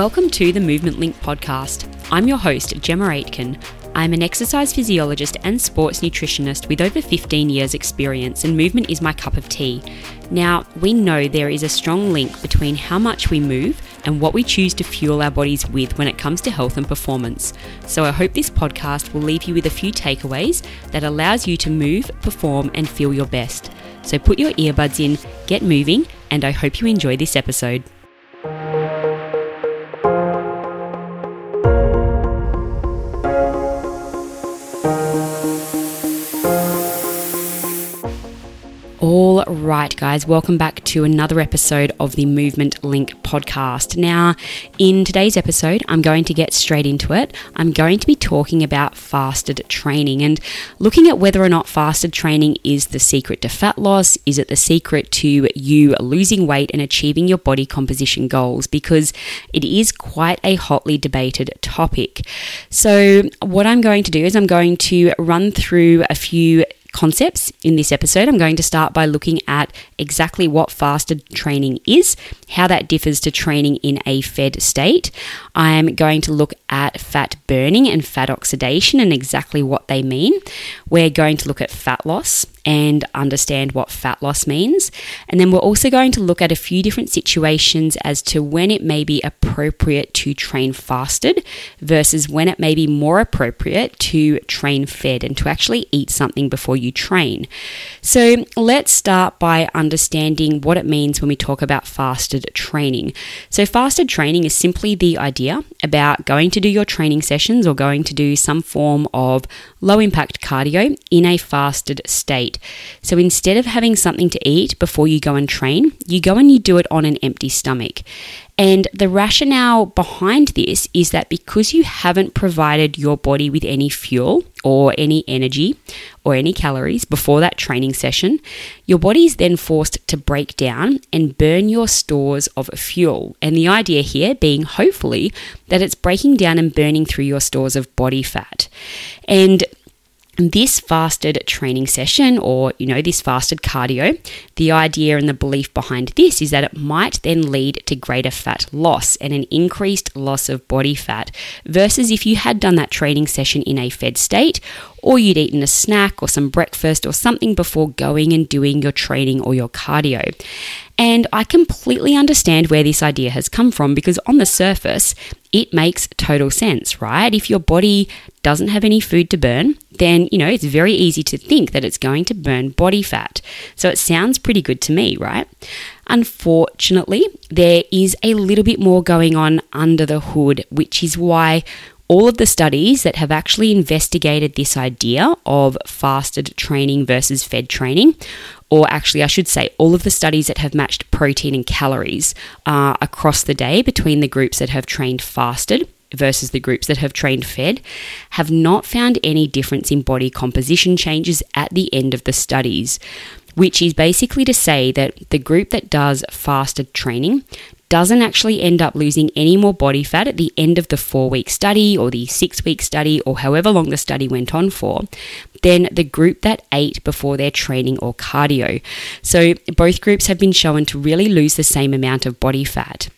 Welcome to the Movement Link podcast. I'm your host, Jemma Aitken. I'm an exercise physiologist and sports nutritionist with over 15 years' experience, and movement is my cup of tea. Now, we know there is a strong link between how much we move and what we choose to fuel our bodies with when it comes to health and performance. So, I hope this podcast will leave you with a few takeaways that allows you to move, perform, and feel your best. So, put your earbuds in, get moving, and I hope you enjoy this episode. Right, guys, welcome back to another episode of the Movement Link podcast. Now, in today's episode, I'm going to get straight into it. I'm going to be talking about fasted training and looking at whether or not fasted training is the secret to fat loss. Is it the secret to you losing weight and achieving your body composition goals? Because it is quite a hotly debated topic. So, what I'm going to do is I'm going to run through a few concepts in this episode. I'm going to start by looking at exactly what fasted training is, how that differs to training in a fed state. I'm going to look at fat burning and fat oxidation and exactly what they mean. We're going to look at fat loss and understand what fat loss means. And then we're also going to look at a few different situations as to when it may be appropriate to train fasted versus when it may be more appropriate to train fed and to actually eat something before you train. So let's start by understanding what it means when we talk about fasted training. So, fasted training is simply the idea about going to do your training sessions or going to do some form of low impact cardio in a fasted state. So instead of having something to eat before you go and train, you go and you do it on an empty stomach. And the rationale behind this is that because you haven't provided your body with any fuel or any energy or any calories before that training session, your body is then forced to break down and burn your stores of fuel. And the idea here being hopefully that it's breaking down and burning through your stores of body fat. And this fasted training session or you know this fasted cardio the idea and the belief behind this is that it might then lead to greater fat loss and an increased loss of body fat versus if you had done that training session in a fed state or you'd eaten a snack or some breakfast or something before going and doing your training or your cardio. And I completely understand where this idea has come from because on the surface, it makes total sense, right? If your body doesn't have any food to burn, then, you know, it's very easy to think that it's going to burn body fat. So it sounds pretty good to me, right? Unfortunately, there is a little bit more going on under the hood, which is why all of the studies that have actually investigated this idea of fasted training versus fed training, or actually, I should say, all of the studies that have matched protein and calories uh, across the day between the groups that have trained fasted versus the groups that have trained fed have not found any difference in body composition changes at the end of the studies, which is basically to say that the group that does fasted training doesn't actually end up losing any more body fat at the end of the four week study or the six week study or however long the study went on for than the group that ate before their training or cardio. So both groups have been shown to really lose the same amount of body fat.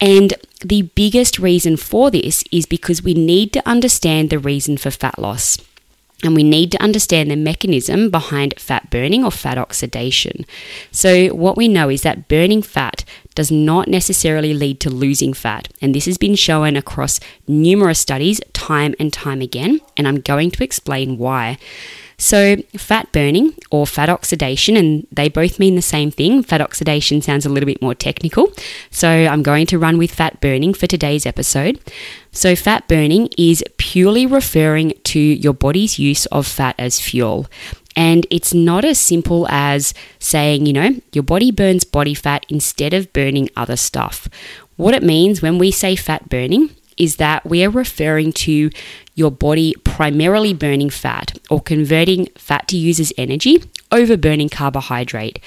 And the biggest reason for this is because we need to understand the reason for fat loss and we need to understand the mechanism behind fat burning or fat oxidation. So, what we know is that burning fat does not necessarily lead to losing fat, and this has been shown across numerous studies time and time again, and I'm going to explain why. So, fat burning or fat oxidation, and they both mean the same thing. Fat oxidation sounds a little bit more technical, so I'm going to run with fat burning for today's episode. So, fat burning is purely referring to your body's use of fat as fuel. And it's not as simple as saying, you know, your body burns body fat instead of burning other stuff. What it means when we say fat burning is that we are referring to your body primarily burning fat or converting fat to use as energy over burning carbohydrate.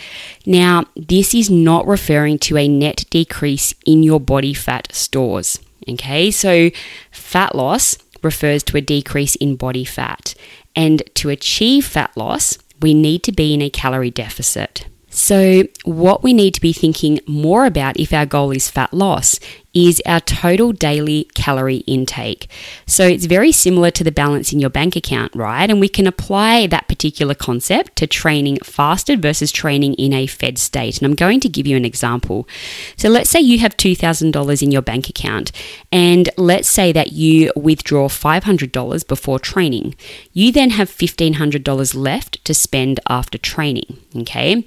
Now, this is not referring to a net decrease in your body fat stores. Okay, so fat loss refers to a decrease in body fat, and to achieve fat loss, we need to be in a calorie deficit. So, what we need to be thinking more about if our goal is fat loss is our total daily calorie intake. So it's very similar to the balance in your bank account, right? And we can apply that particular concept to training fasted versus training in a fed state. And I'm going to give you an example. So let's say you have $2,000 in your bank account, and let's say that you withdraw $500 before training. You then have $1,500 left to spend after training, okay?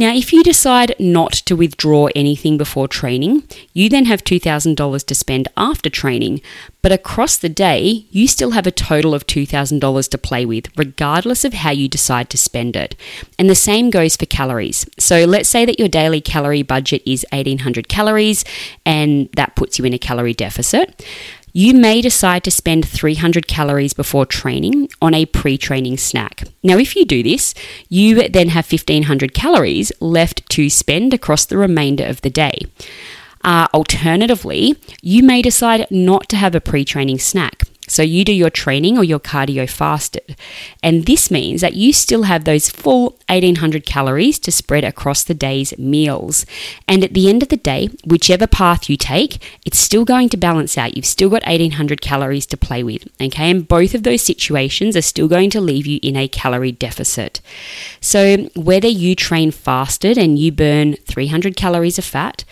Now, if you decide not to withdraw anything before training, you then have $2,000 to spend after training, but across the day, you still have a total of $2,000 to play with, regardless of how you decide to spend it. And the same goes for calories. So let's say that your daily calorie budget is 1800 calories, and that puts you in a calorie deficit. You may decide to spend 300 calories before training on a pre training snack. Now, if you do this, you then have 1500 calories left to spend across the remainder of the day. Uh, alternatively, you may decide not to have a pre training snack. So you do your training or your cardio fasted. And this means that you still have those full 1800 calories to spread across the day's meals. And at the end of the day, whichever path you take, it's still going to balance out. You've still got 1800 calories to play with. Okay. And both of those situations are still going to leave you in a calorie deficit. So whether you train fasted and you burn 300 calories of fat,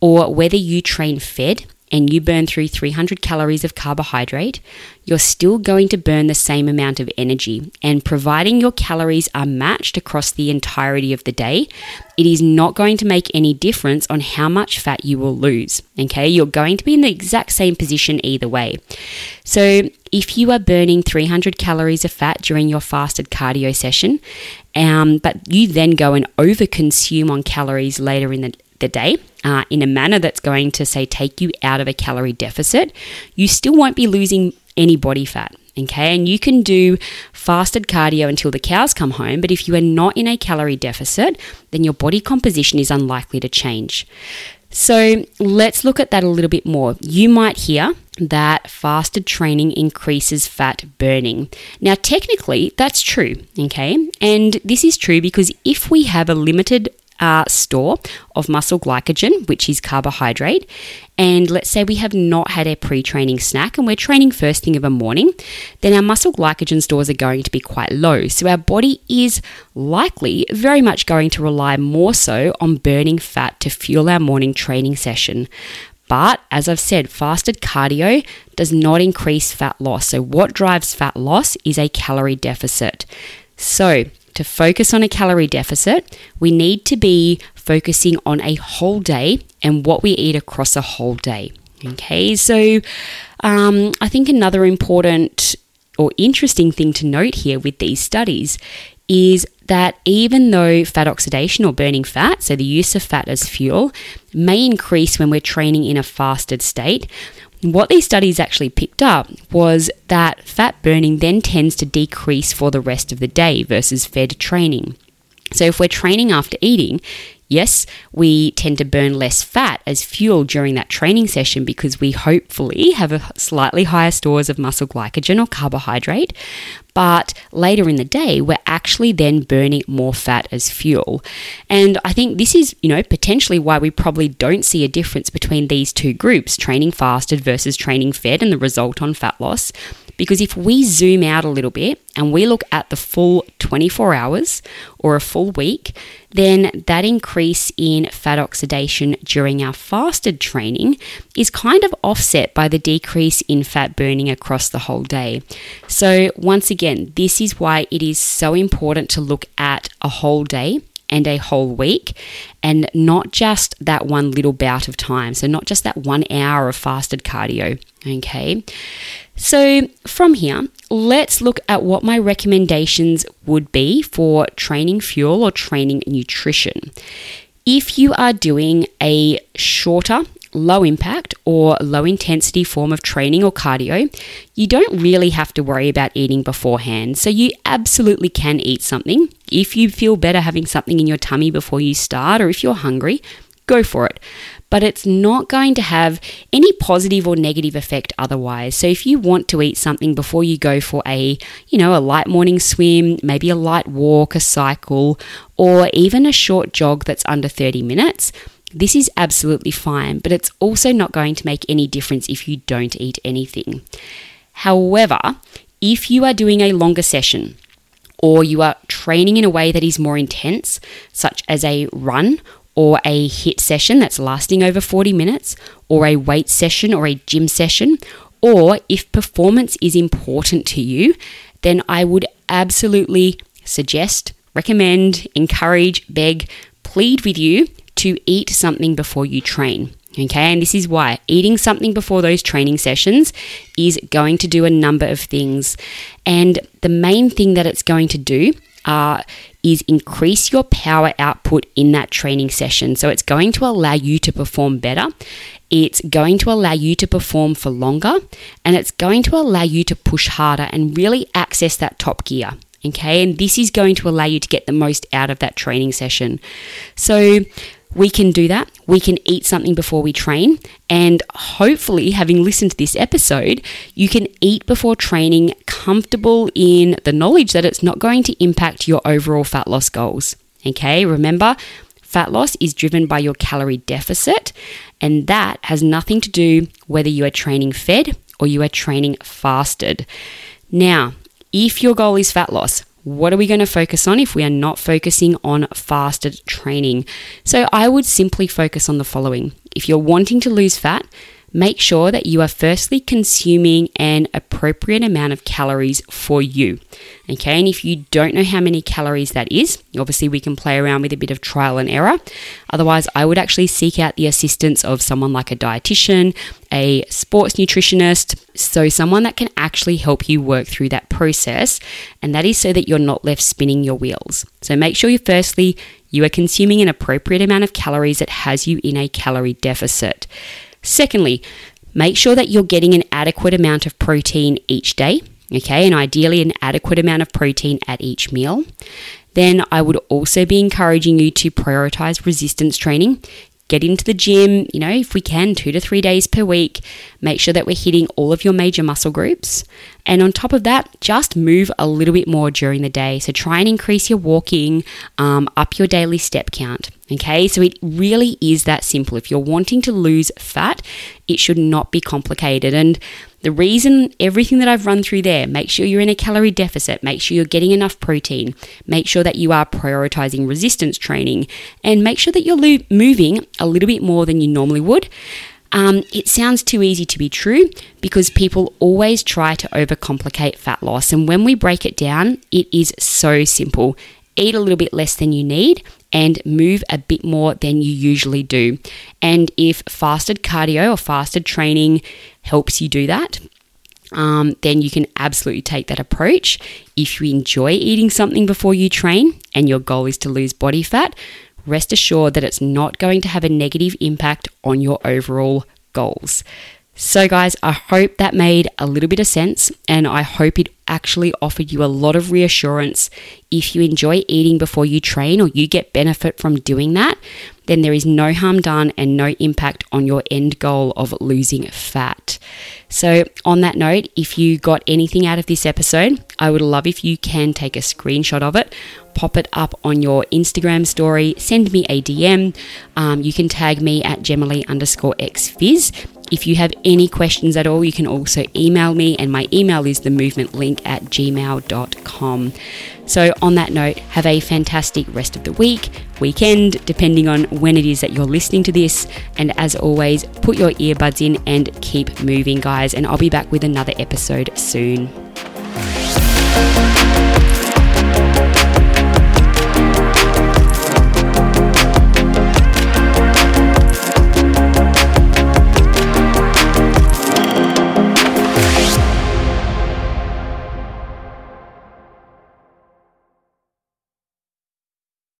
or whether you train fed and you burn through 300 calories of carbohydrate, you're still going to burn the same amount of energy. And providing your calories are matched across the entirety of the day, it is not going to make any difference on how much fat you will lose. Okay, you're going to be in the exact same position either way. So, if you are burning 300 calories of fat during your fasted cardio session, um, but you then go and overconsume on calories later in the the day uh, in a manner that's going to, say, take you out of a calorie deficit, you still won't be losing any body fat. Okay, and you can do fasted cardio until the cows come home, but if you are not in a calorie deficit, then your body composition is unlikely to change. So let's look at that a little bit more. You might hear that fasted training increases fat burning. Now, technically, that's true, okay? And this is true because if we have a limited uh, store of muscle glycogen, which is carbohydrate. And let's say we have not had a pre training snack and we're training first thing of a morning, then our muscle glycogen stores are going to be quite low. So our body is likely very much going to rely more so on burning fat to fuel our morning training session. But as I've said, fasted cardio does not increase fat loss. So, what drives fat loss is a calorie deficit. So, to focus on a calorie deficit, we need to be focusing on a whole day and what we eat across a whole day. Okay, so um, I think another important or interesting thing to note here with these studies is that even though fat oxidation or burning fat, so the use of fat as fuel, may increase when we're training in a fasted state, what these studies actually picked up was that fat burning then tends to decrease for the rest of the day versus fed training. So, if we're training after eating, Yes, we tend to burn less fat as fuel during that training session because we hopefully have a slightly higher stores of muscle glycogen or carbohydrate. But later in the day, we're actually then burning more fat as fuel. And I think this is, you know, potentially why we probably don't see a difference between these two groups, training fasted versus training fed, and the result on fat loss. Because if we zoom out a little bit and we look at the full 24 hours or a full week, then that increase in fat oxidation during our fasted training is kind of offset by the decrease in fat burning across the whole day. So, once again, this is why it is so important to look at a whole day and a whole week and not just that one little bout of time. So, not just that one hour of fasted cardio. Okay. So, from here, let's look at what my recommendations would be for training fuel or training nutrition. If you are doing a shorter low impact or low intensity form of training or cardio, you don't really have to worry about eating beforehand. So you absolutely can eat something. If you feel better having something in your tummy before you start, or if you're hungry, go for it. But it's not going to have any positive or negative effect otherwise. So if you want to eat something before you go for a, you know, a light morning swim, maybe a light walk, a cycle, or even a short jog that's under 30 minutes, this is absolutely fine, but it's also not going to make any difference if you don't eat anything. However, if you are doing a longer session, or you are training in a way that is more intense, such as a run or a HIIT session that's lasting over 40 minutes, or a weight session or a gym session, or if performance is important to you, then I would absolutely suggest, recommend, encourage, beg, plead with you to eat something before you train. Okay, and this is why eating something before those training sessions is going to do a number of things. And the main thing that it's going to do uh, is increase your power output in that training session. So it's going to allow you to perform better. It's going to allow you to perform for longer and it's going to allow you to push harder and really access that top gear. Okay, and this is going to allow you to get the most out of that training session. So, we can do that. We can eat something before we train. And hopefully, having listened to this episode, you can eat before training comfortable in the knowledge that it's not going to impact your overall fat loss goals. Okay, remember, fat loss is driven by your calorie deficit, and that has nothing to do whether you are training fed or you are training fasted. Now, if your goal is fat loss, what are we going to focus on if we are not focusing on fasted training? So I would simply focus on the following. If you're wanting to lose fat, make sure that you are firstly consuming an appropriate amount of calories for you. Okay, and if you don't know how many calories that is, obviously we can play around with a bit of trial and error. Otherwise, I would actually seek out the assistance of someone like a dietitian, a sports nutritionist, so someone that can actually help you work through that process, and that is so that you're not left spinning your wheels. So make sure you firstly you are consuming an appropriate amount of calories that has you in a calorie deficit. Secondly, make sure that you're getting an adequate amount of protein each day, okay, and ideally an adequate amount of protein at each meal. Then I would also be encouraging you to prioritize resistance training. Get into the gym, you know, if we can, two to three days per week. Make sure that we're hitting all of your major muscle groups. And on top of that, just move a little bit more during the day. So try and increase your walking, um, up your daily step count. Okay, so it really is that simple. If you're wanting to lose fat, it should not be complicated. And the reason everything that I've run through there, make sure you're in a calorie deficit, make sure you're getting enough protein, make sure that you are prioritizing resistance training, and make sure that you're lo- moving a little bit more than you normally would. Um, it sounds too easy to be true because people always try to overcomplicate fat loss. And when we break it down, it is so simple. Eat a little bit less than you need and move a bit more than you usually do. And if fasted cardio or fasted training helps you do that, um, then you can absolutely take that approach. If you enjoy eating something before you train and your goal is to lose body fat, rest assured that it's not going to have a negative impact on your overall goals. So, guys, I hope that made a little bit of sense and I hope it actually offered you a lot of reassurance. If you enjoy eating before you train or you get benefit from doing that, then there is no harm done and no impact on your end goal of losing fat. So, on that note, if you got anything out of this episode, I would love if you can take a screenshot of it, pop it up on your Instagram story, send me a DM. Um, you can tag me at jemmalee underscore exphys if you have any questions at all, you can also email me, and my email is the movement link at gmail.com. So, on that note, have a fantastic rest of the week, weekend, depending on when it is that you're listening to this. And as always, put your earbuds in and keep moving, guys. And I'll be back with another episode soon.